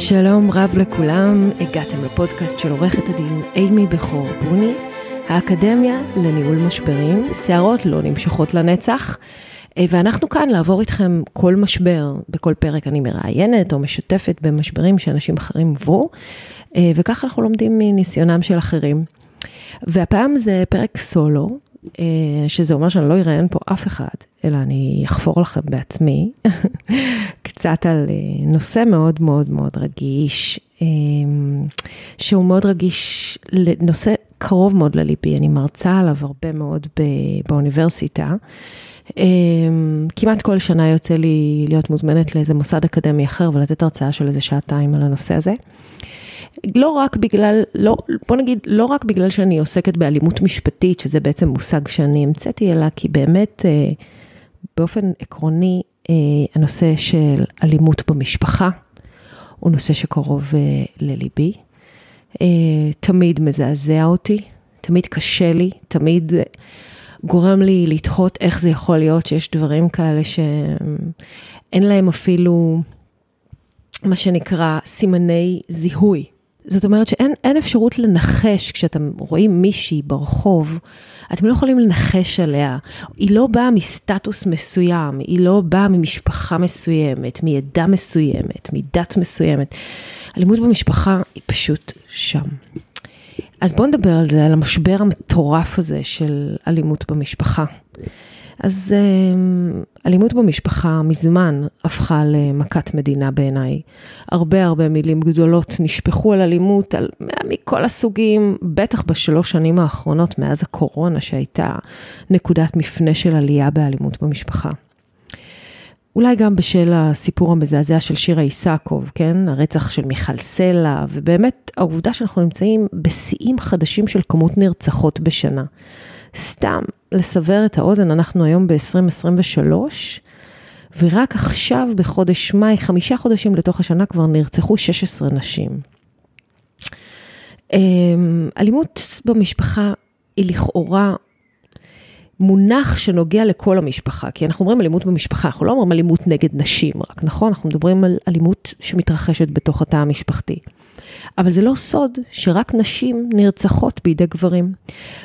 שלום רב לכולם, הגעתם לפודקאסט של עורכת הדין אימי בכור בוני, האקדמיה לניהול משברים, שערות לא נמשכות לנצח, אה, ואנחנו כאן לעבור איתכם כל משבר, בכל פרק אני מראיינת או משתפת במשברים שאנשים אחרים עברו, אה, וככה אנחנו לומדים מניסיונם של אחרים. והפעם זה פרק סולו, אה, שזה אומר שאני לא אראיין פה אף אחד, אלא אני אחפור לכם בעצמי קצת על אה, נושא מאוד מאוד מאוד רגיש, אה, שהוא מאוד רגיש לנושא קרוב מאוד לליבי, אני מרצה עליו הרבה מאוד באוניברסיטה. כמעט כל שנה יוצא לי להיות מוזמנת לאיזה מוסד אקדמי אחר ולתת הרצאה של איזה שעתיים על הנושא הזה. לא רק בגלל, לא, בוא נגיד, לא רק בגלל שאני עוסקת באלימות משפטית, שזה בעצם מושג שאני המצאתי, אלא כי באמת, אה, באופן עקרוני, הנושא של אלימות במשפחה הוא נושא שקרוב אה, לליבי. תמיד מזעזע אותי, תמיד קשה לי, תמיד גורם לי לתהות איך זה יכול להיות שיש דברים כאלה שאין להם אפילו, מה שנקרא, סימני זיהוי. זאת אומרת שאין אפשרות לנחש כשאתם רואים מישהי ברחוב, אתם לא יכולים לנחש עליה. היא לא באה מסטטוס מסוים, היא לא באה ממשפחה מסוימת, מעדה מסוימת, מדת מסוימת. אלימות במשפחה היא פשוט שם. אז בואו נדבר על זה, על המשבר המטורף הזה של אלימות במשפחה. אז אמ, אלימות במשפחה מזמן הפכה למכת מדינה בעיניי. הרבה הרבה מילים גדולות נשפכו על אלימות על, מכל הסוגים, בטח בשלוש שנים האחרונות מאז הקורונה שהייתה נקודת מפנה של עלייה באלימות במשפחה. אולי גם בשל הסיפור המזעזע של שירה איסקוב, כן? הרצח של מיכל סלע, ובאמת העובדה שאנחנו נמצאים בשיאים חדשים של כמות נרצחות בשנה. סתם לסבר את האוזן, אנחנו היום ב-2023, ורק עכשיו בחודש מאי, חמישה חודשים לתוך השנה, כבר נרצחו 16 נשים. אמ, אלימות במשפחה היא לכאורה מונח שנוגע לכל המשפחה, כי אנחנו אומרים אלימות במשפחה, אנחנו לא אומרים אלימות נגד נשים רק, נכון? אנחנו מדברים על אלימות שמתרחשת בתוך התא המשפחתי. אבל זה לא סוד שרק נשים נרצחות בידי גברים,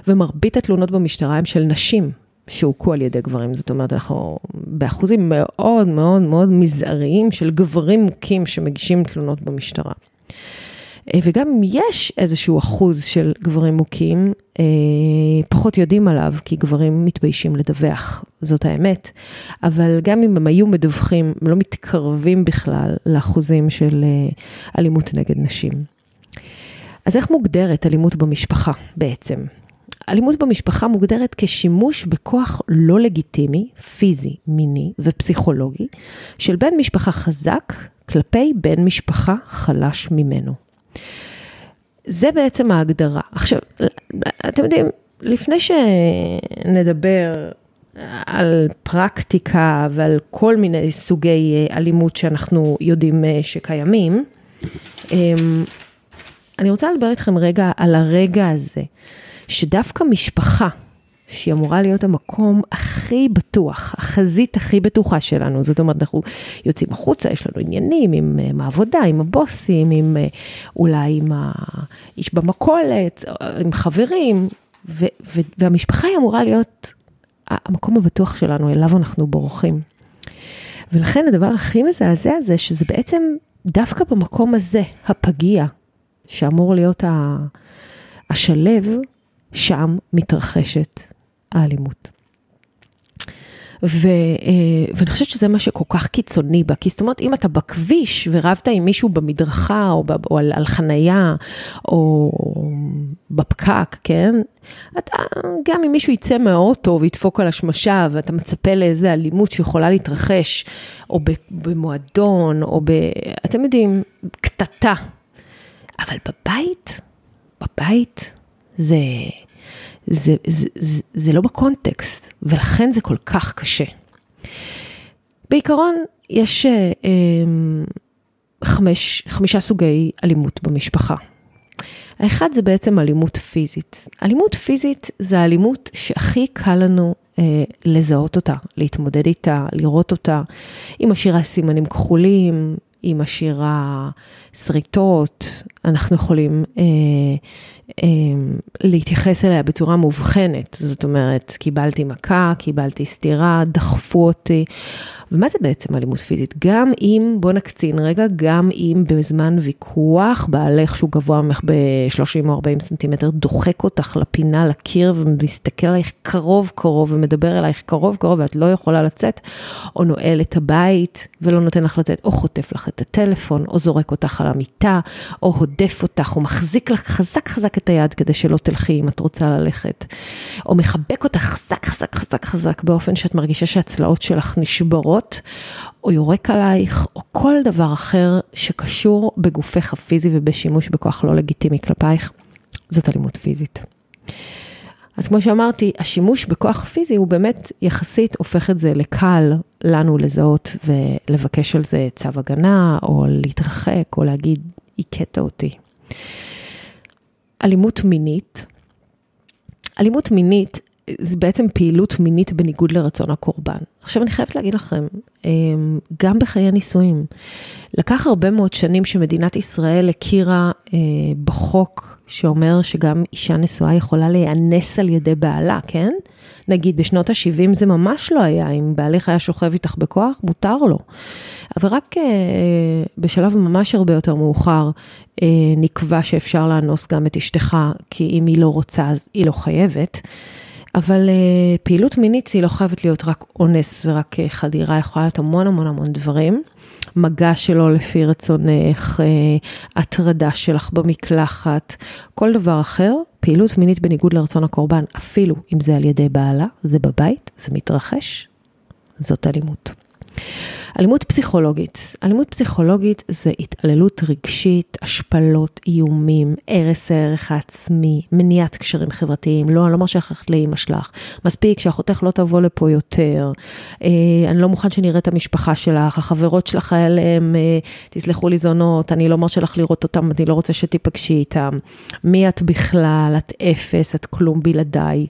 ומרבית התלונות במשטרה הן של נשים שהוכו על ידי גברים. זאת אומרת, אנחנו באחוזים מאוד מאוד מאוד מזעריים של גברים מוכים שמגישים תלונות במשטרה. אה, וגם אם יש איזשהו אחוז של גברים מוכים, אה, פחות יודעים עליו, כי גברים מתביישים לדווח, זאת האמת. אבל גם אם הם היו מדווחים, הם לא מתקרבים בכלל לאחוזים של אה, אלימות נגד נשים. אז איך מוגדרת אלימות במשפחה בעצם? אלימות במשפחה מוגדרת כשימוש בכוח לא לגיטימי, פיזי, מיני ופסיכולוגי של בן משפחה חזק כלפי בן משפחה חלש ממנו. זה בעצם ההגדרה. עכשיו, אתם יודעים, לפני שנדבר על פרקטיקה ועל כל מיני סוגי אה, אלימות שאנחנו יודעים אה, שקיימים, אמ, אני רוצה לדבר איתכם רגע על הרגע הזה, שדווקא משפחה, שהיא אמורה להיות המקום הכי בטוח, החזית הכי בטוחה שלנו. זאת אומרת, אנחנו יוצאים החוצה, יש לנו עניינים עם, עם העבודה, עם הבוסים, עם אולי עם האיש במכולת, עם חברים, ו, ו, והמשפחה היא אמורה להיות המקום הבטוח שלנו, אליו אנחנו בורחים. ולכן הדבר הכי מזעזע זה שזה בעצם דווקא במקום הזה, הפגיע, שאמור להיות השלב, שם מתרחשת האלימות. ו, אה, ואני חושבת שזה מה שכל כך קיצוני בה, כי זאת אומרת, אם אתה בכביש ורבת עם מישהו במדרכה, או, ב, או על, על חנייה, או בפקק, כן? אתה, גם אם מישהו יצא מהאוטו וידפוק על השמשה, ואתה מצפה לאיזה אלימות שיכולה להתרחש, או במועדון, או ב... אתם יודעים, קטטה. אבל בבית, בבית, זה, זה, זה, זה, לא בקונטקסט, ולכן זה כל כך קשה. בעיקרון, יש אה, אמ, חמש, חמישה סוגי אלימות במשפחה. האחד זה בעצם אלימות פיזית. אלימות פיזית זה אלימות שהכי קל לנו אה, לזהות אותה, להתמודד איתה, לראות אותה. היא משאירה סימנים כחולים, היא משאירה שריטות, אנחנו יכולים אה, אה, להתייחס אליה בצורה מובחנת. זאת אומרת, קיבלתי מכה, קיבלתי סטירה, דחפו אותי. ומה זה בעצם אלימות פיזית? גם אם, בוא נקצין רגע, גם אם בזמן ויכוח, בעלך שהוא גבוה ממך ב-30 או 40 סנטימטר, דוחק אותך לפינה, לקיר, ומסתכל עלייך קרוב קרוב, ומדבר אלייך קרוב קרוב, ואת לא יכולה לצאת, או נועל את הבית ולא נותן לך לצאת, או חוטף לך את הטלפון, או זורק אותך על המיטה, או הודף אותך, או מחזיק לך חזק חזק את היד כדי שלא תלכי אם את רוצה ללכת, או מחבק אותך חזק חזק חזק חזק באופן שאת מרגישה שהצלעות שלך נשברות, או יורק עלייך, או כל דבר אחר שקשור בגופך הפיזי ובשימוש בכוח לא לגיטימי כלפייך, זאת אלימות פיזית. אז כמו שאמרתי, השימוש בכוח פיזי הוא באמת יחסית הופך את זה לקל לנו לזהות ולבקש על זה צו הגנה, או להתרחק, או להגיד, הכית אותי. אלימות מינית, אלימות מינית זה בעצם פעילות מינית בניגוד לרצון הקורבן. עכשיו אני חייבת להגיד לכם, אמ, גם בחיי נישואים, לקח הרבה מאוד שנים שמדינת ישראל הכירה אה, בחוק שאומר שגם אישה נשואה יכולה להיאנס על ידי בעלה, כן? נגיד בשנות ה-70 זה ממש לא היה, אם בעלך היה שוכב איתך בכוח, מותר לו. אבל רק אה, בשלב ממש הרבה יותר מאוחר אה, נקבע שאפשר לאנוס גם את אשתך, כי אם היא לא רוצה אז היא לא חייבת. אבל uh, פעילות מינית היא לא חייבת להיות רק אונס ורק uh, חדירה, יכולה להיות המון המון המון דברים. מגע שלו לפי רצונך, uh, הטרדה שלך במקלחת, כל דבר אחר, פעילות מינית בניגוד לרצון הקורבן, אפילו אם זה על ידי בעלה, זה בבית, זה מתרחש, זאת אלימות. אלימות פסיכולוגית. אלימות פסיכולוגית זה התעללות רגשית, השפלות, איומים, הרס הערך העצמי, מניעת קשרים חברתיים. לא, אני לא מרשה לך לאימא שלך. מספיק שאחותך לא תבוא לפה יותר. אה, אני לא מוכן שנראה את המשפחה שלך. החברות שלך האלה הם, אה, תסלחו לי זונות, אני לא מרשה לך לראות אותם, אני לא רוצה שתיפגשי איתם. מי את בכלל? את אפס, את כלום בלעדיי.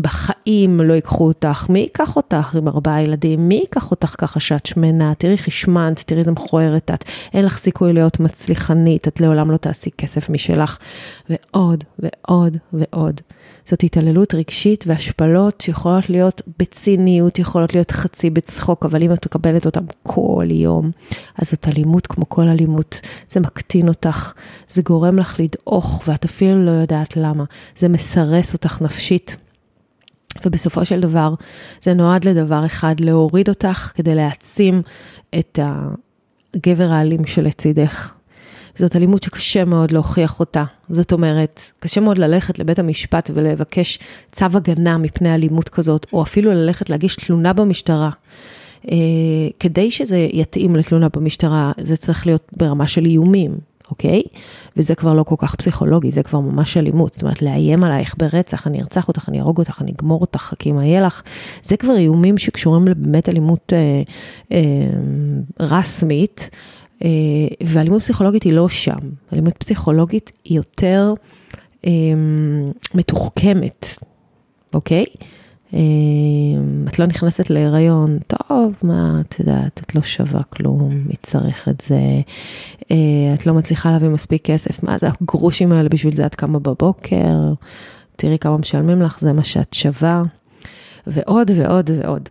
בחיים לא ייקחו אותך. מי ייקח אותך עם ארבעה ילדים? מי ייקח אותך ככה שאת שמנה? תראי איך השמנת, תראי איזה מכוערת את, אין לך סיכוי להיות מצליחנית, את לעולם לא תעשי כסף משלך, ועוד ועוד ועוד. זאת התעללות רגשית והשפלות שיכולות להיות בציניות, יכולות להיות חצי בצחוק, אבל אם את מקבלת אותם כל יום, אז זאת אלימות כמו כל אלימות. זה מקטין אותך, זה גורם לך לדעוך, ואת אפילו לא יודעת למה. זה מסרס אותך נפשית. ובסופו של דבר זה נועד לדבר אחד, להוריד אותך כדי להעצים את הגבר האלים שלצידך. זאת אלימות שקשה מאוד להוכיח אותה. זאת אומרת, קשה מאוד ללכת לבית המשפט ולבקש צו הגנה מפני אלימות כזאת, או אפילו ללכת להגיש תלונה במשטרה. אה, כדי שזה יתאים לתלונה במשטרה, זה צריך להיות ברמה של איומים. אוקיי? וזה כבר לא כל כך פסיכולוגי, זה כבר ממש אלימות. זאת אומרת, לאיים עלייך ברצח, אני ארצח אותך, אני אהרוג אותך, אני אגמור אותך, חכי מה יהיה לך. זה כבר איומים שקשורים לבאמת אלימות אה, אה, רסמית, אה, ואלימות פסיכולוגית היא לא שם. אלימות פסיכולוגית היא יותר אה, מתוחכמת, אוקיי? אמ, את לא נכנסת להיריון, טוב, מה, את יודעת, את לא שווה כלום, מי צריך את זה, אה, את לא מצליחה להביא מספיק כסף, מה זה הגרושים האלה? בשביל זה את קמה בבוקר, תראי כמה משלמים לך, זה מה שאת שווה, ועוד ועוד ועוד.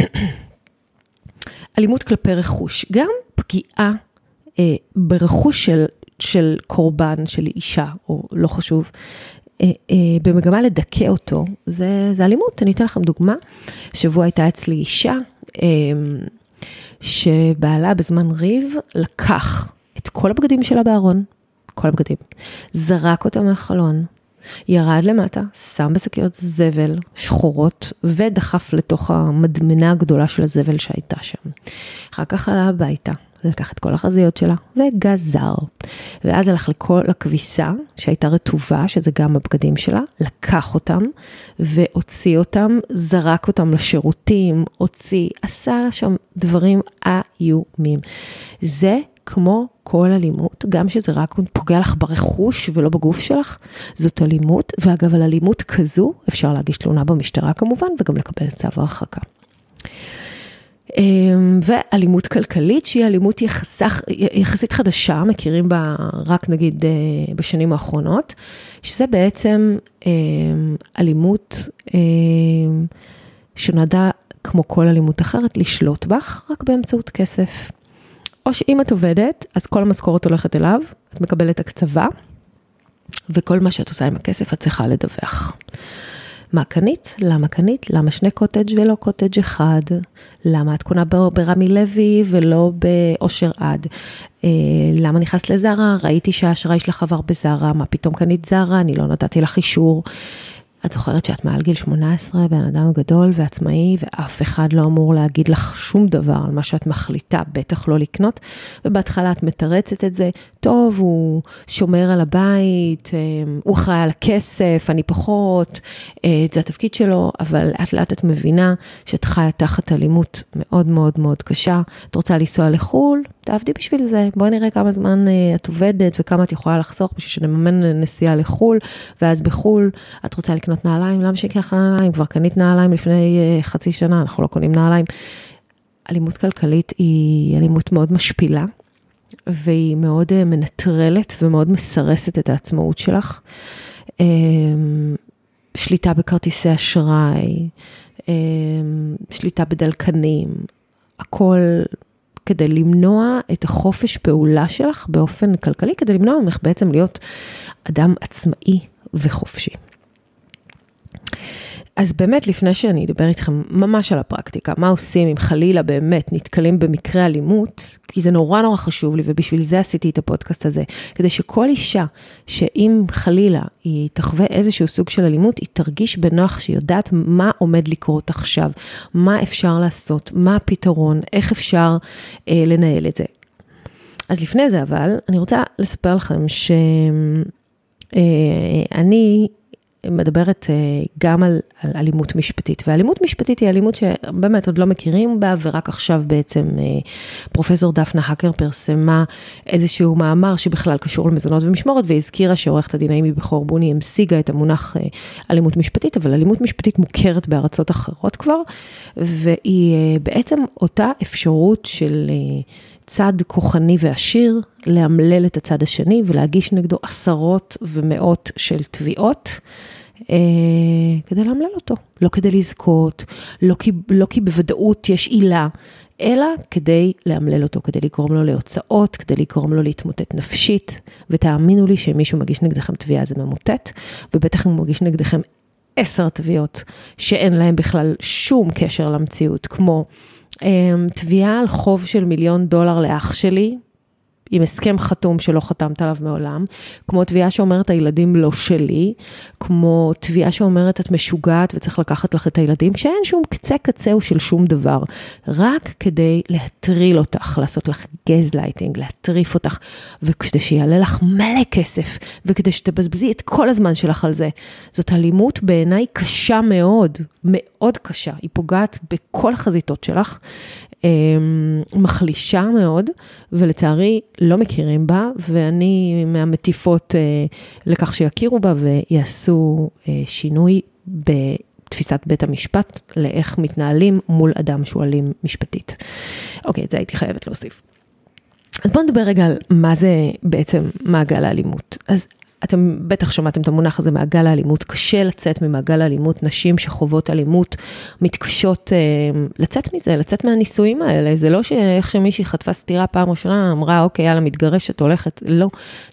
אלימות כלפי רכוש, גם פגיעה אה, ברכוש של, של קורבן, של אישה, או לא חשוב, במגמה לדכא אותו, זה, זה אלימות. אני אתן לכם דוגמה. שבוע הייתה אצלי אישה, אה, שבעלה בזמן ריב לקח את כל הבגדים שלה בארון, כל הבגדים, זרק אותה מהחלון, ירד למטה, שם בשקיות זבל שחורות ודחף לתוך המדמנה הגדולה של הזבל שהייתה שם. אחר כך עלה הביתה, לקח את כל החזיות שלה וגזר. ואז הלך לכל הכביסה שהייתה רטובה, שזה גם הבגדים שלה, לקח אותם והוציא אותם, זרק אותם לשירותים, הוציא, עשה לה שם דברים איומים. זה כמו כל אלימות, גם שזה רק פוגע לך ברכוש ולא בגוף שלך, זאת אלימות, ואגב, על אלימות כזו אפשר להגיש תלונה במשטרה כמובן, וגם לקבל צו הרחקה. אמ, ואלימות כלכלית, שהיא אלימות יחסך, יחסית חדשה, מכירים בה רק נגיד אה, בשנים האחרונות, שזה בעצם אמ, אלימות אמ, שנועדה, כמו כל אלימות אחרת, לשלוט בך, רק באמצעות כסף. או שאם את עובדת, אז כל המשכורת הולכת אליו, את מקבלת הקצבה, וכל מה שאת עושה עם הכסף את צריכה לדווח. מה קנית? למה קנית? למה שני קוטג' ולא קוטג' אחד? למה את קונה ברמי לוי ולא באושר עד? אה, למה נכנסת לזרה? ראיתי שהאשראי שלך עבר בזרה, מה פתאום קנית זרה? אני לא נתתי לך אישור. את זוכרת שאת מעל גיל 18, בן אדם גדול ועצמאי, ואף אחד לא אמור להגיד לך שום דבר על מה שאת מחליטה, בטח לא לקנות, ובהתחלה את מתרצת את זה, טוב, הוא שומר על הבית, אה, הוא אחראי על הכסף, אני פחות, אה, זה התפקיד שלו, אבל לאט לאט את מבינה שאת חיה תחת אלימות מאוד מאוד מאוד קשה. את רוצה לנסוע לחו"ל, תעבדי בשביל זה, בואי נראה כמה זמן אה, את עובדת וכמה את יכולה לחסוך בשביל שנממן נסיעה לחו"ל, ואז בחו"ל את רוצה לקנות נעליים, למה שיקח נעליים? כבר קנית נעליים לפני חצי שנה, אנחנו לא קונים נעליים. אלימות כלכלית היא אלימות מאוד משפילה. והיא מאוד אה, מנטרלת ומאוד מסרסת את העצמאות שלך. אמ, שליטה בכרטיסי אשראי, אמ, שליטה בדלקנים, הכל כדי למנוע את החופש פעולה שלך באופן כלכלי, כדי למנוע ממך בעצם להיות אדם עצמאי וחופשי. אז באמת, לפני שאני אדבר איתכם ממש על הפרקטיקה, מה עושים אם חלילה באמת נתקלים במקרה אלימות, כי זה נורא נורא חשוב לי, ובשביל זה עשיתי את הפודקאסט הזה, כדי שכל אישה, שאם חלילה היא תחווה איזשהו סוג של אלימות, היא תרגיש בנוח שהיא יודעת מה עומד לקרות עכשיו, מה אפשר לעשות, מה הפתרון, איך אפשר אה, לנהל את זה. אז לפני זה אבל, אני רוצה לספר לכם שאני אה, מדברת אה, גם על, על אלימות משפטית, ואלימות משפטית היא אלימות שבאמת עוד לא מכירים בה, ורק עכשיו בעצם אה, פרופסור דפנה האקר פרסמה איזשהו מאמר שבכלל קשור למזונות ומשמורת, והזכירה שעורכת הדין האמי בכור בוני המשיגה את המונח אה, אלימות משפטית, אבל אלימות משפטית מוכרת בארצות אחרות כבר, והיא בעצם אותה אפשרות של... צד כוחני ועשיר, לאמלל את הצד השני ולהגיש נגדו עשרות ומאות של תביעות. אה, כדי לאמלל אותו, לא כדי לזכות, לא כי, לא כי בוודאות יש עילה, אלא כדי לאמלל אותו, כדי לגרום לו להוצאות, כדי לגרום לו להתמוטט נפשית. ותאמינו לי שאם מישהו מגיש נגדכם תביעה זה ממוטט, ובטח אם הוא מגיש נגדכם עשר תביעות שאין להם בכלל שום קשר למציאות, כמו אמ, תביעה על חוב של מיליון דולר לאח שלי, עם הסכם חתום שלא חתמת עליו מעולם, כמו תביעה שאומרת הילדים לא שלי, כמו תביעה שאומרת את משוגעת וצריך לקחת לך את הילדים, כשאין שום קצה קצהו של שום דבר, רק כדי להטריל אותך, לעשות לך גז לייטינג, להטריף אותך, וכדי שיעלה לך מלא כסף, וכדי שתבזבזי את כל הזמן שלך על זה. זאת אלימות בעיניי קשה מאוד, מאוד קשה, היא פוגעת בכל החזיתות שלך, מחלישה מאוד, ולצערי לא מכירים בה, ואני מהמטיפות אה, לכך שיכירו בה ויעשו אה, שינוי בתפיסת בית המשפט לאיך מתנהלים מול אדם שהוא אלים משפטית. אוקיי, את זה הייתי חייבת להוסיף. אז בואו נדבר רגע על מה זה בעצם מעגל האלימות. אז אתם בטח שמעתם את המונח הזה, מעגל האלימות. קשה לצאת ממעגל האלימות, נשים שחוות אלימות מתקשות אה, לצאת מזה, לצאת מהנישואים האלה. זה לא שאיך שמישהי חטפה סטירה פעם ראשונה, אמרה, אוקיי, יאללה, מתגרשת, הולכת. לא.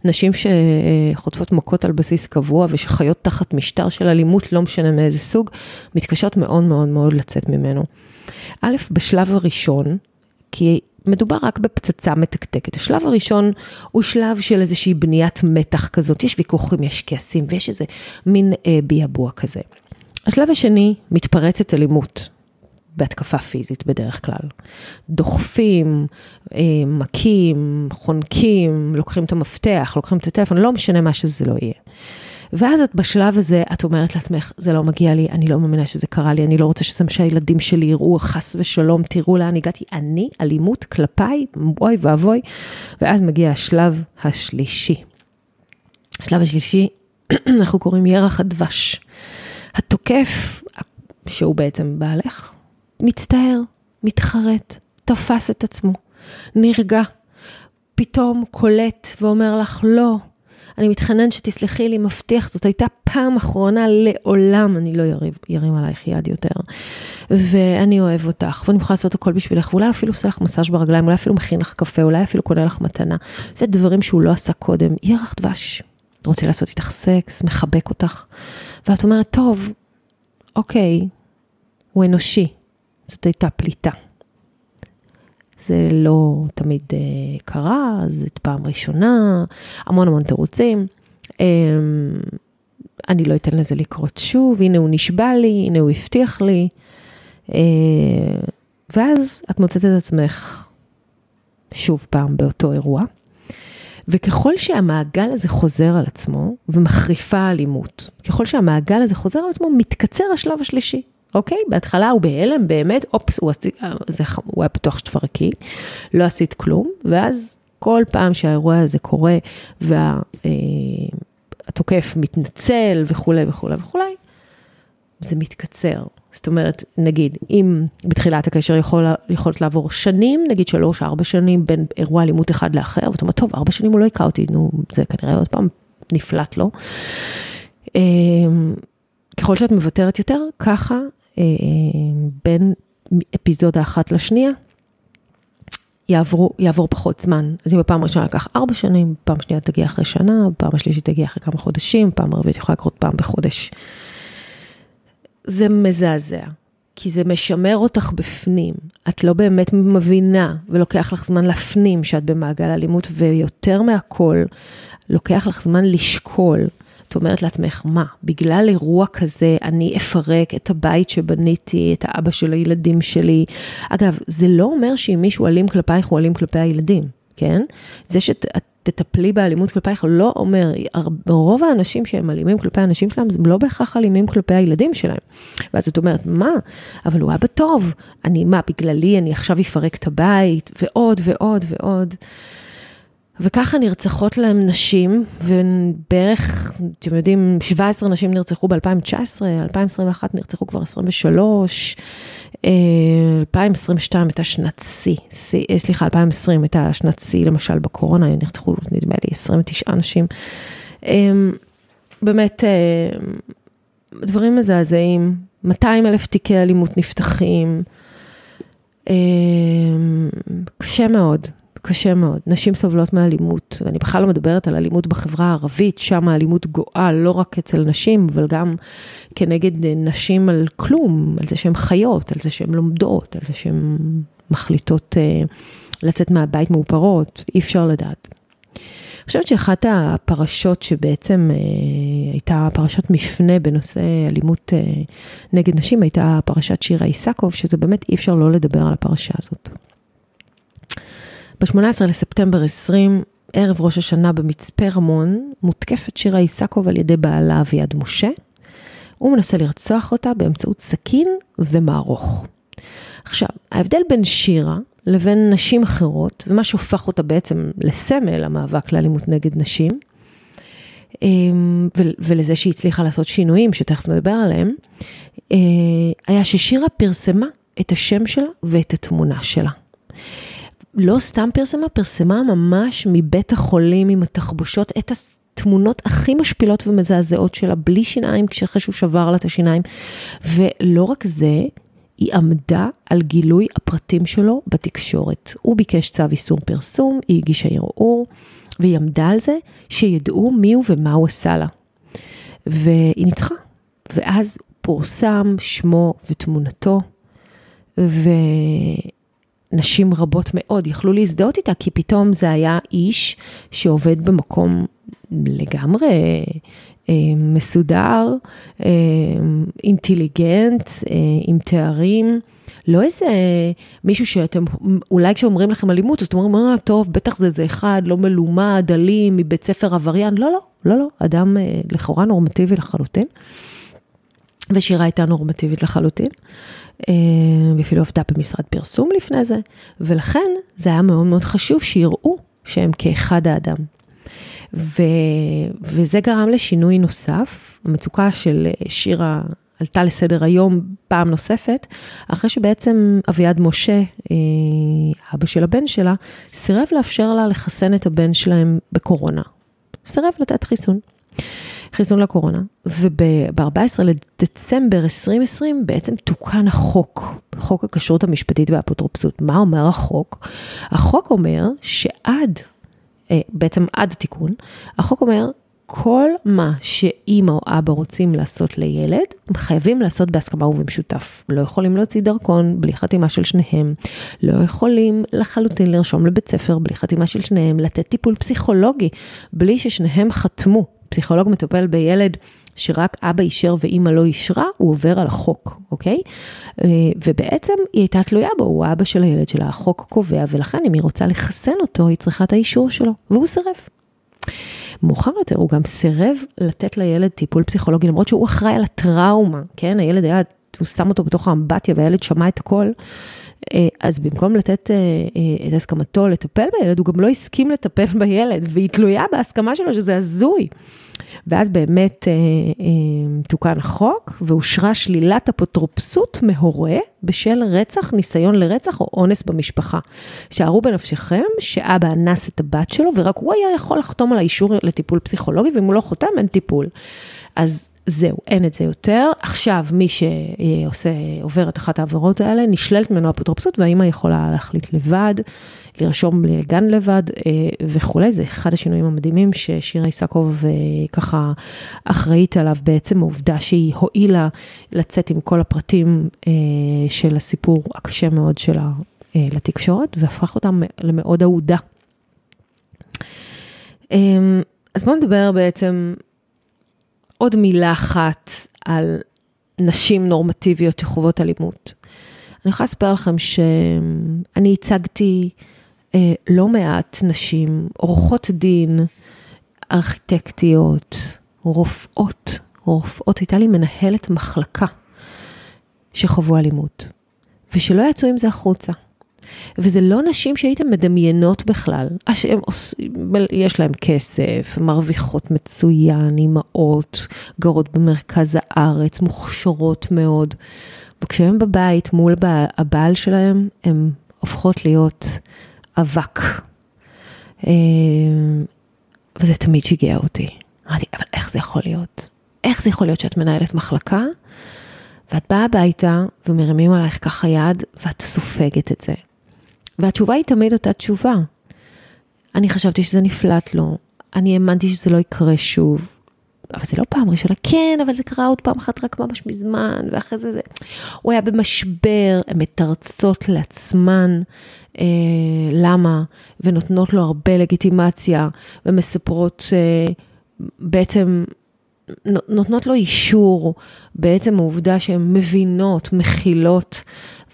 נשים שחוטפות מכות על בסיס קבוע ושחיות תחת משטר של אלימות, לא משנה מאיזה סוג, מתקשות מאוד מאוד מאוד לצאת ממנו. א', בשלב הראשון, כי מדובר רק בפצצה מתקתקת. השלב הראשון הוא שלב של איזושהי בניית מתח כזאת, יש ויכוחים, יש כעסים ויש איזה מין אה, ביאבוע כזה. השלב השני, מתפרצת אלימות. בהתקפה פיזית בדרך כלל. דוחפים, אה, מכים, חונקים, לוקחים את המפתח, לוקחים את הטלפון, לא משנה מה שזה לא יהיה. ואז את בשלב הזה, את אומרת לעצמך, זה לא מגיע לי, אני לא מאמינה שזה קרה לי, אני לא רוצה שזה מה שהילדים שלי יראו, חס ושלום, תראו לאן הגעתי, אני, אלימות כלפיי, אוי ואבוי. ואז מגיע השלב השלישי. השלב השלישי, אנחנו קוראים ירח הדבש. התוקף, שהוא בעצם בעלך, מצטער, מתחרט, תפס את עצמו, נרגע, פתאום קולט ואומר לך, לא, אני מתחנן שתסלחי לי, מבטיח, זאת הייתה פעם אחרונה, לעולם אני לא ירים עלייך יד יותר. ואני אוהב אותך, ואני יכולה לעשות הכל בשבילך, ואולי אפילו עושה לך מסאז' ברגליים, אולי אפילו מכין לך קפה, אולי אפילו קונה לך מתנה. זה דברים שהוא לא עשה קודם. ירח דבש, רוצה לעשות איתך סקס, מחבק אותך, ואת אומרת, טוב, אוקיי, הוא אנושי, זאת הייתה פליטה. זה לא תמיד uh, קרה, זאת פעם ראשונה, המון המון תירוצים. Um, אני לא אתן לזה לקרות שוב, הנה הוא נשבע לי, הנה הוא הבטיח לי. Uh, ואז את מוצאת את עצמך שוב פעם באותו אירוע. וככל שהמעגל הזה חוזר על עצמו ומחריפה האלימות, ככל שהמעגל הזה חוזר על עצמו, מתקצר השלב השלישי. אוקיי? בהתחלה הוא בהלם, באמת, אופס, הוא, עשי, זה, הוא היה פתוח שתפרקי, לא עשית כלום, ואז כל פעם שהאירוע הזה קורה והתוקף אה, מתנצל וכולי וכולי וכולי, זה מתקצר. זאת אומרת, נגיד, אם בתחילת הקשר יכול, יכולת לעבור שנים, נגיד שלוש, ארבע שנים בין אירוע אלימות אחד לאחר, ואתה אומר, טוב, ארבע שנים הוא לא היכה אותי, נו, זה כנראה עוד פעם נפלט לו. אה, ככל שאת מוותרת יותר, ככה בין אפיזודה אחת לשנייה, יעברו, יעבור פחות זמן. אז אם בפעם הראשונה לקח ארבע שנים, פעם שנייה תגיע אחרי שנה, פעם השלישית תגיע אחרי כמה חודשים, פעם הרביעית יכולה לקרות פעם בחודש. זה מזעזע, כי זה משמר אותך בפנים. את לא באמת מבינה, ולוקח לך זמן להפנים שאת במעגל אלימות, ויותר מהכל, לוקח לך זמן לשקול את אומרת לעצמך, מה, בגלל אירוע כזה אני אפרק את הבית שבניתי, את האבא של הילדים שלי. אגב, זה לא אומר שאם מישהו אלים כלפייך, הוא אלים כלפי הילדים, כן? זה שאת... תטפלי באלימות כלפייך, לא אומר, רוב האנשים שהם אלימים כלפי האנשים שלהם, הם לא בהכרח אלימים כלפי הילדים שלהם. ואז את אומרת, מה? אבל הוא אבא טוב, אני, מה, בגללי אני עכשיו אפרק את הבית, ועוד ועוד ועוד. וככה נרצחות להם נשים, ובערך, אתם יודעים, 17 נשים נרצחו ב-2019, 2021 נרצחו כבר 23, 2022 הייתה שנת שיא, אה, סליחה, 2020 הייתה שנת שיא, למשל בקורונה, נרצחו נדמה לי 29 נשים. אמ, באמת, אה, דברים מזעזעים, 200 אלף תיקי אלימות נפתחים, אמ, קשה מאוד. קשה מאוד. נשים סובלות מאלימות, ואני בכלל לא מדברת על אלימות בחברה הערבית, שם האלימות גואה לא רק אצל נשים, אבל גם כנגד נשים על כלום, על זה שהן חיות, על זה שהן לומדות, על זה שהן מחליטות uh, לצאת מהבית מאופרות, אי אפשר לדעת. אני חושבת שאחת הפרשות שבעצם uh, הייתה פרשת מפנה בנושא אלימות uh, נגד נשים, הייתה פרשת שירה איסקוב, שזה באמת אי אפשר לא לדבר על הפרשה הזאת. ב-18 לספטמבר 20, ערב ראש השנה במצפה רמון, מותקפת שירה איסקוב על ידי בעלה אביעד משה. הוא מנסה לרצוח אותה באמצעות סכין ומערוך. עכשיו, ההבדל בין שירה לבין נשים אחרות, ומה שהופך אותה בעצם לסמל המאבק לאלימות נגד נשים, אמ, ולזה שהיא הצליחה לעשות שינויים, שתכף נדבר עליהם, אה, היה ששירה פרסמה את השם שלה ואת התמונה שלה. לא סתם פרסמה, פרסמה ממש מבית החולים עם התחבושות את התמונות הכי משפילות ומזעזעות שלה, בלי שיניים, כשאחרי שהוא שבר לה את השיניים. ולא רק זה, היא עמדה על גילוי הפרטים שלו בתקשורת. הוא ביקש צו איסור פרסום, היא הגישה ערעור, והיא עמדה על זה שידעו מי הוא ומה הוא עשה לה. והיא ניצחה. ואז פורסם שמו ותמונתו, ו... נשים רבות מאוד יכלו להזדהות איתה, כי פתאום זה היה איש שעובד במקום לגמרי מסודר, אינטליגנט, עם תארים. לא איזה מישהו שאתם, אולי כשאומרים לכם אלימות, אז אתם אומרים, אה, טוב, בטח זה איזה אחד לא מלומד, אלים, מבית ספר עבריין. לא, לא, לא, לא, אדם אה, לכאורה נורמטיבי לחלוטין. ושירה הייתה נורמטיבית לחלוטין, אה, ואפילו עבדה במשרד פרסום לפני זה, ולכן זה היה מאוד מאוד חשוב שיראו שהם כאחד האדם. ו, וזה גרם לשינוי נוסף, המצוקה של שירה עלתה לסדר היום פעם נוספת, אחרי שבעצם אביעד משה, אה, אבא של הבן שלה, סירב לאפשר לה לחסן את הבן שלהם בקורונה. סירב לתת חיסון. חיסון לקורונה, וב-14 לדצמבר 2020 בעצם תוקן החוק, חוק הכשרות המשפטית והאפוטרופסות. מה אומר החוק? החוק אומר שעד, אה, בעצם עד התיקון, החוק אומר כל מה שאימא או אבא רוצים לעשות לילד, הם חייבים לעשות בהסכמה ובמשותף. לא יכולים להוציא דרכון בלי חתימה של שניהם, לא יכולים לחלוטין לרשום לבית ספר בלי חתימה של שניהם, לתת טיפול פסיכולוגי בלי ששניהם חתמו. פסיכולוג מטפל בילד שרק אבא אישר ואימא לא אישרה, הוא עובר על החוק, אוקיי? אה, ובעצם היא הייתה תלויה בו, הוא האבא של הילד שלה, החוק קובע, ולכן אם היא רוצה לחסן אותו, היא צריכה את האישור שלו, והוא סירב. מאוחר יותר הוא גם סירב לתת לילד טיפול פסיכולוגי, למרות שהוא אחראי על הטראומה, כן? הילד היה, הוא שם אותו בתוך האמבטיה והילד שמע את הכל. אה, אז במקום לתת אה, אה, את הסכמתו לטפל בילד, הוא גם לא הסכים לטפל בילד, והיא תלויה בהסכמה שלו שזה הזוי. ואז באמת תוקן החוק ואושרה שלילת אפוטרופסות מהורה בשל רצח, ניסיון לרצח או אונס במשפחה. שערו בנפשכם שאבא אנס את הבת שלו ורק הוא היה יכול לחתום על האישור לטיפול פסיכולוגי, ואם הוא לא חותם אין טיפול. אז זהו, אין את זה יותר. עכשיו, מי שעושה, עובר את אחת העבירות האלה, נשללת ממנו אפוטרופסות, והאימא יכולה להחליט לבד, לרשום לגן לבד אה, וכולי. זה אחד השינויים המדהימים ששירה איסקוב אה, ככה אחראית עליו, בעצם העובדה שהיא הואילה לצאת עם כל הפרטים אה, של הסיפור הקשה מאוד שלה לתקשורת, והפך אותה למאוד אהודה. אז בואו נדבר בעצם עוד מילה אחת על נשים נורמטיביות שחוות אלימות. אני יכולה לספר לכם שאני הצגתי אה, לא מעט נשים, עורכות דין, ארכיטקטיות, רופאות, רופאות, הייתה לי מנהלת מחלקה שחוו אלימות, ושלא יצאו עם זה החוצה. וזה לא נשים שהייתן מדמיינות בכלל. עושים, יש להם כסף, מרוויחות מצוין, אימהות, גרות במרכז הארץ, מוכשרות מאוד. וכשהן בבית מול הבעל שלהם, הן הופכות להיות אבק. אה, וזה תמיד שיגע אותי. אמרתי, אבל איך זה יכול להיות? איך זה יכול להיות שאת מנהלת מחלקה, ואת באה הביתה ומרימים עלייך ככה יד, ואת סופגת את זה. והתשובה היא תמיד אותה תשובה. אני חשבתי שזה נפלט לו, אני האמנתי שזה לא יקרה שוב. אבל זה לא פעם ראשונה, כן, אבל זה קרה עוד פעם אחת רק ממש מזמן, ואחרי זה זה... הוא היה במשבר, הן מתרצות לעצמן אה, למה, ונותנות לו הרבה לגיטימציה, ומספרות אה, בעצם, נותנות לו אישור, בעצם העובדה שהן מבינות, מכילות.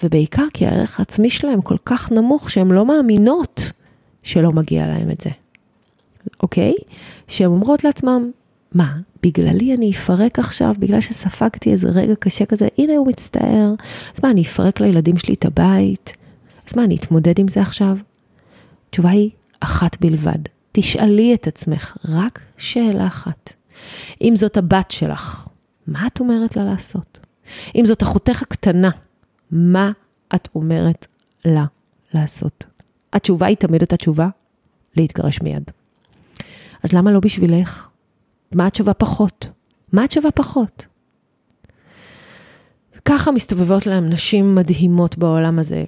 ובעיקר כי הערך העצמי שלהם כל כך נמוך שהן לא מאמינות שלא מגיע להם את זה, אוקיי? שהן אומרות לעצמם, מה, בגללי אני אפרק עכשיו, בגלל שספגתי איזה רגע קשה כזה, הנה הוא מצטער, אז מה, אני אפרק לילדים שלי את הבית? אז מה, אני אתמודד עם זה עכשיו? התשובה היא אחת בלבד. תשאלי את עצמך רק שאלה אחת. אם זאת הבת שלך, מה את אומרת לה לעשות? אם זאת אחותך הקטנה, מה את אומרת לה לעשות? התשובה היא תמיד אותה תשובה, להתגרש מיד. אז למה לא בשבילך? מה את שווה פחות? מה את שווה פחות? ככה מסתובבות להם נשים מדהימות בעולם הזה,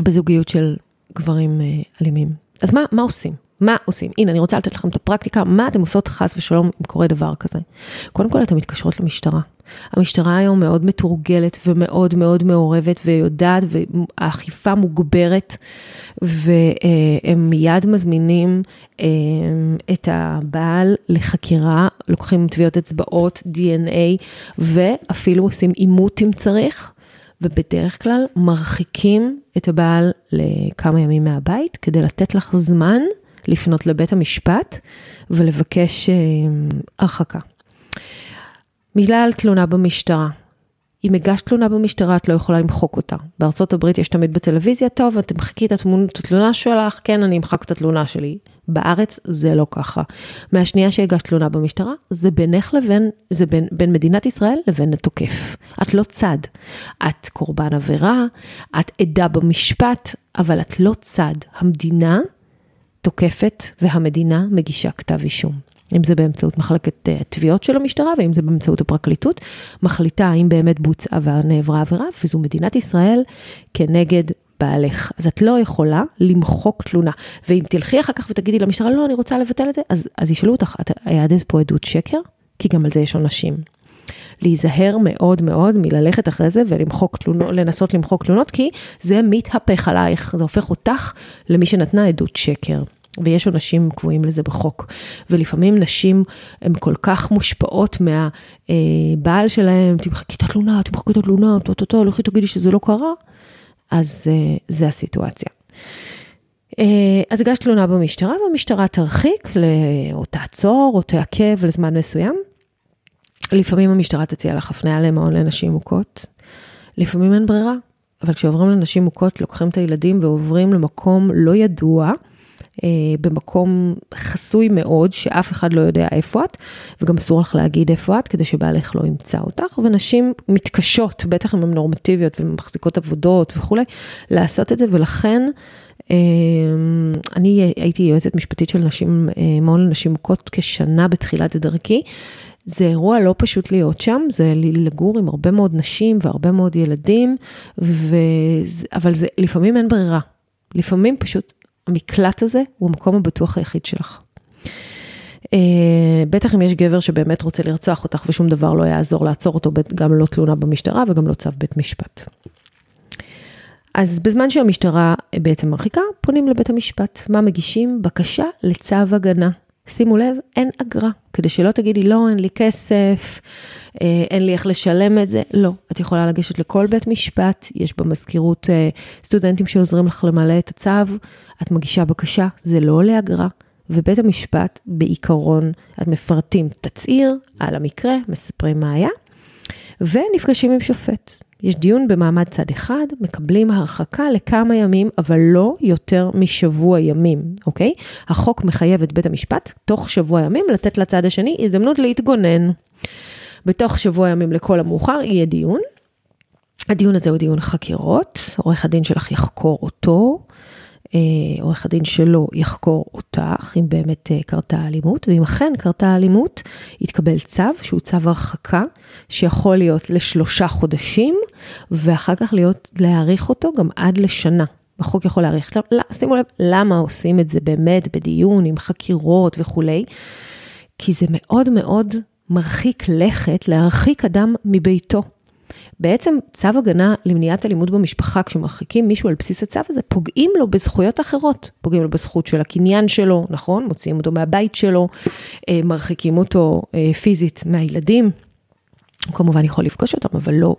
בזוגיות של גברים אה, אלימים. אז מה, מה עושים? מה עושים? הנה, אני רוצה לתת לכם את הפרקטיקה, מה אתם עושות חס ושלום אם קורה דבר כזה? קודם כל, אתן מתקשרות למשטרה. המשטרה היום מאוד מתורגלת ומאוד מאוד מעורבת ויודעת, והאכיפה מוגברת, והם מיד מזמינים אה, את הבעל לחקירה, לוקחים טביעות אצבעות, DNA, ואפילו עושים עימות אם צריך. ובדרך כלל מרחיקים את הבעל לכמה ימים מהבית כדי לתת לך זמן לפנות לבית המשפט ולבקש אה, הרחקה. מילה על תלונה במשטרה. אם הגשת תלונה במשטרה, את לא יכולה למחוק אותה. בארצות הברית יש תמיד בטלוויזיה, טוב, את תמחקי את התלונה שלך, כן, אני אמחק את התלונה שלי. בארץ זה לא ככה. מהשנייה שהגשת תלונה במשטרה, זה בינך לבין, זה בין, בין מדינת ישראל לבין התוקף. את לא צד. את קורבן עבירה, את עדה במשפט, אבל את לא צד. המדינה תוקפת והמדינה מגישה כתב אישום. אם זה באמצעות מחלקת uh, תביעות של המשטרה, ואם זה באמצעות הפרקליטות, מחליטה האם באמת בוצעה ונעברה עבירה, וזו מדינת ישראל כנגד בעלך. אז את לא יכולה למחוק תלונה. ואם תלכי אחר כך ותגידי למשטרה, לא, אני רוצה לבטל את זה, אז, אז ישאלו אותך, את העדת פה עדות שקר? כי גם על זה יש עונשים. להיזהר מאוד מאוד מללכת אחרי זה ולמחוק תלונות, לנסות למחוק תלונות, כי זה מתהפך עלייך, זה הופך אותך למי שנתנה עדות שקר. ויש עונשים קבועים לזה בחוק. ולפעמים נשים הן כל כך מושפעות מהבעל שלהן, תמחקי את התלונה, תמחקי את התלונה, טו-טו-טו, לכי תגידי שזה לא קרה, אז אה, זה הסיטואציה. אה, אז הגשת תלונה במשטרה, והמשטרה תרחיק, או תעצור, או תעכב לזמן מסוים. לפעמים המשטרה תציע לך הפניה למעון לנשים מוכות, לפעמים אין ברירה, אבל כשעוברים לנשים מוכות, לוקחים את הילדים ועוברים למקום לא ידוע, אה, במקום חסוי מאוד, שאף אחד לא יודע איפה את, וגם אסור לך להגיד איפה את, כדי שבעלך לא ימצא אותך, ונשים מתקשות, בטח אם הן נורמטיביות ומחזיקות עבודות וכולי, לעשות את זה, ולכן אה, אני הייתי יועצת משפטית של נשים, אה, מעון לנשים מוכות כשנה בתחילת דרכי. זה אירוע לא פשוט להיות שם, זה לגור עם הרבה מאוד נשים והרבה מאוד ילדים, ו... אבל זה, לפעמים אין ברירה. לפעמים פשוט המקלט הזה הוא המקום הבטוח היחיד שלך. Uh, בטח אם יש גבר שבאמת רוצה לרצוח אותך ושום דבר לא יעזור לעצור אותו, גם לא תלונה במשטרה וגם לא צו בית משפט. אז בזמן שהמשטרה בעצם מרחיקה, פונים לבית המשפט. מה מגישים? בקשה לצו הגנה. שימו לב, אין אגרה, כדי שלא תגידי, לא, אין לי כסף, אה, אין לי איך לשלם את זה. לא, את יכולה לגשת לכל בית משפט, יש במזכירות אה, סטודנטים שעוזרים לך למלא את הצו, את מגישה בקשה, זה לא עולה אגרה. ובית המשפט, בעיקרון, את מפרטים תצהיר על המקרה, מספרים מה היה, ונפגשים עם שופט. יש דיון במעמד צד אחד, מקבלים הרחקה לכמה ימים, אבל לא יותר משבוע ימים, אוקיי? החוק מחייב את בית המשפט, תוך שבוע ימים, לתת לצד השני הזדמנות להתגונן. בתוך שבוע ימים לכל המאוחר יהיה דיון. הדיון הזה הוא דיון חקירות, עורך הדין שלך יחקור אותו, עורך הדין שלו יחקור אותך, אם באמת אה, קרתה אלימות, ואם אכן קרתה אלימות, יתקבל צו, שהוא צו הרחקה, שיכול להיות לשלושה חודשים, ואחר כך להיות, להאריך אותו גם עד לשנה. החוק יכול להאריך. לא, שימו לב, למה עושים את זה באמת בדיון עם חקירות וכולי? כי זה מאוד מאוד מרחיק לכת להרחיק אדם מביתו. בעצם צו הגנה למניעת אלימות במשפחה, כשמרחיקים מישהו על בסיס הצו הזה, פוגעים לו בזכויות אחרות. פוגעים לו בזכות של הקניין שלו, נכון? מוציאים אותו מהבית שלו, אה, מרחיקים אותו אה, פיזית מהילדים. הוא כמובן יכול לפגוש אותם, אבל לא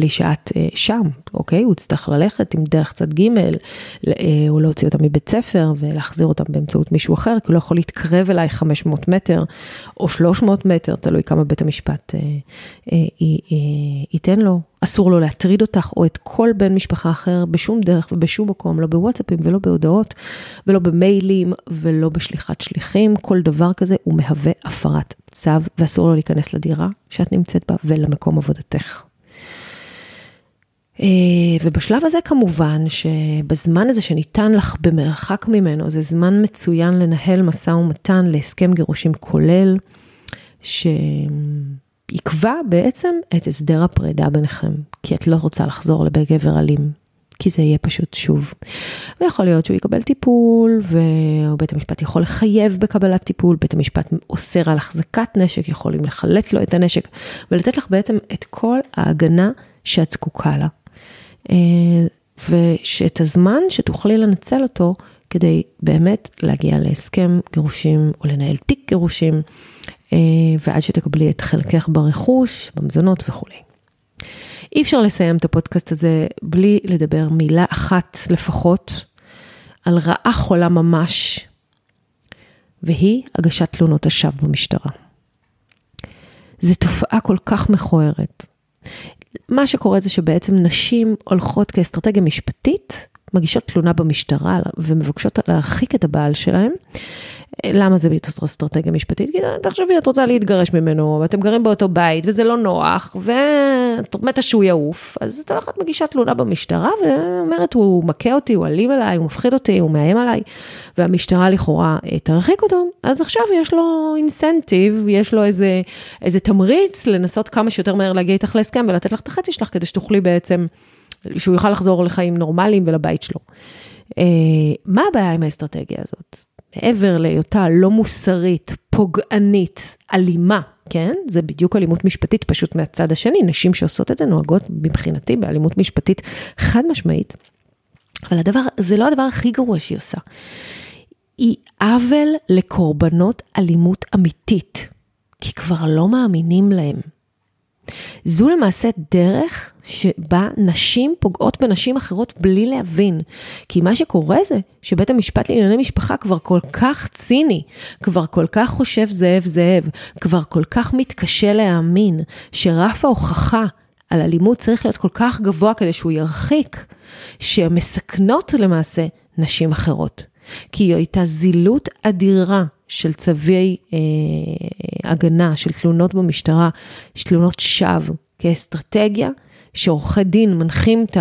בלי שאת אה, שם, אוקיי? הוא יצטרך ללכת עם דרך צד ג', אה, או להוציא אותם מבית ספר ולהחזיר אותם באמצעות מישהו אחר, כי הוא לא יכול להתקרב אליי 500 מטר או 300 מטר, תלוי כמה בית המשפט אה, אה, אה, ייתן לו. אסור לו להטריד אותך או את כל בן משפחה אחר בשום דרך ובשום מקום, לא בוואטסאפים ולא בהודעות ולא במיילים ולא בשליחת שליחים, כל דבר כזה הוא מהווה הפרת צו ואסור לו להיכנס לדירה שאת נמצאת בה ולמקום עבודתך. אה, ובשלב הזה כמובן שבזמן הזה שניתן לך במרחק ממנו, זה זמן מצוין לנהל משא ומתן להסכם גירושים כולל, שיקבע בעצם את הסדר הפרידה ביניכם, כי את לא רוצה לחזור לבית גבר אלים. כי זה יהיה פשוט שוב. ויכול להיות שהוא יקבל טיפול, ובית המשפט יכול לחייב בקבלת טיפול, בית המשפט אוסר על החזקת נשק, יכולים לחלט לו את הנשק, ולתת לך בעצם את כל ההגנה שאת זקוקה לה. אה, ושאת הזמן שתוכלי לנצל אותו כדי באמת להגיע להסכם גירושים או לנהל תיק גירושים, אה, ועד שתקבלי את חלקך ברכוש, במזונות וכולי. אי אפשר לסיים את הפודקאסט הזה בלי לדבר מילה אחת לפחות על רעה חולה ממש, והיא הגשת תלונות השווא במשטרה. זו תופעה כל כך מכוערת. מה שקורה זה שבעצם נשים הולכות כאסטרטגיה משפטית, מגישות תלונה במשטרה ומבקשות להרחיק את הבעל שלהם, למה זה אסטרטגיה משפטית? כי תחשבי, את רוצה להתגרש ממנו, ואתם גרים באותו בית, וזה לא נוח, ואת מתה שהוא יעוף, אז את הולכת מגישה תלונה במשטרה, ואומרת, הוא מכה אותי, הוא אלים עליי, הוא מפחיד אותי, הוא מאיים עליי, והמשטרה לכאורה אה, תרחיק אותו, אז עכשיו יש לו אינסנטיב, יש לו איזה, איזה תמריץ לנסות כמה שיותר מהר להגיע איתך להסכם ולתת לך את החצי שלך, כדי שתוכלי בעצם, שהוא יוכל לחזור לחיים נורמליים ולבית שלו. אה, מה הבעיה עם האסטרטגיה הזאת? מעבר להיותה לא מוסרית, פוגענית, אלימה, כן? זה בדיוק אלימות משפטית, פשוט מהצד השני. נשים שעושות את זה נוהגות מבחינתי באלימות משפטית חד משמעית. אבל הדבר, זה לא הדבר הכי גרוע שהיא עושה. היא עוול לקורבנות אלימות אמיתית, כי כבר לא מאמינים להם. זו למעשה דרך שבה נשים פוגעות בנשים אחרות בלי להבין. כי מה שקורה זה שבית המשפט לענייני משפחה כבר כל כך ציני, כבר כל כך חושב זאב זאב, כבר כל כך מתקשה להאמין שרף ההוכחה על אלימות צריך להיות כל כך גבוה כדי שהוא ירחיק, שמסכנות למעשה נשים אחרות. כי היא הייתה זילות אדירה של צווי אה, הגנה, של תלונות במשטרה, של תלונות שווא, כאסטרטגיה שעורכי דין מנחים את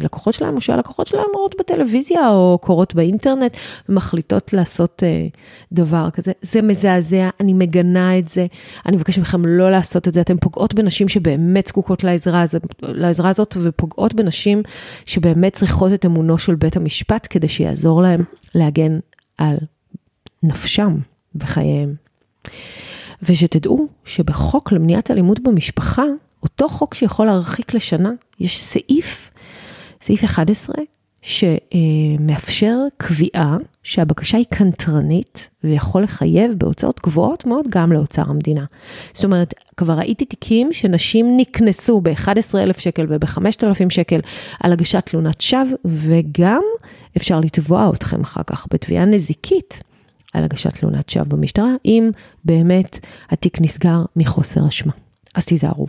הלקוחות שלהם, או שהלקוחות שלהם רואות בטלוויזיה או קורות באינטרנט ומחליטות לעשות אה, דבר כזה. זה מזעזע, אני מגנה את זה, אני מבקשת מכם לא לעשות את זה. אתן פוגעות בנשים שבאמת זקוקות לעזרה, לעזרה הזאת, ופוגעות בנשים שבאמת צריכות את אמונו של בית המשפט כדי שיעזור להם להגן על נפשם וחייהם. ושתדעו שבחוק למניעת אלימות במשפחה, אותו חוק שיכול להרחיק לשנה, יש סעיף, סעיף 11, שמאפשר קביעה שהבקשה היא קנטרנית ויכול לחייב בהוצאות גבוהות מאוד גם לאוצר המדינה. זאת אומרת, כבר ראיתי תיקים שנשים נקנסו ב-11,000 שקל וב-5,000 שקל על הגשת תלונת שווא, וגם אפשר לתבוע אתכם אחר כך בתביעה נזיקית על הגשת תלונת שווא במשטרה, אם באמת התיק נסגר מחוסר אשמה. אז תיזהרו.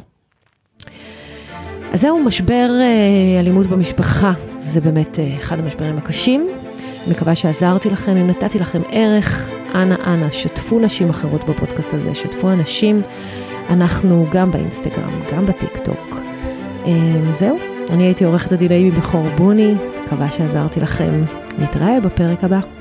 אז זהו משבר אה, אלימות במשפחה, זה באמת אה, אחד המשברים הקשים. מקווה שעזרתי לכם, אם נתתי לכם ערך, אנא אנא, שתפו נשים אחרות בפודקאסט הזה, שתפו אנשים, אנחנו גם באינסטגרם, גם בטיק טוק. אה, זהו, אני הייתי עורכת הדין אימי בכור בוני, מקווה שעזרתי לכם. נתראה בפרק הבא.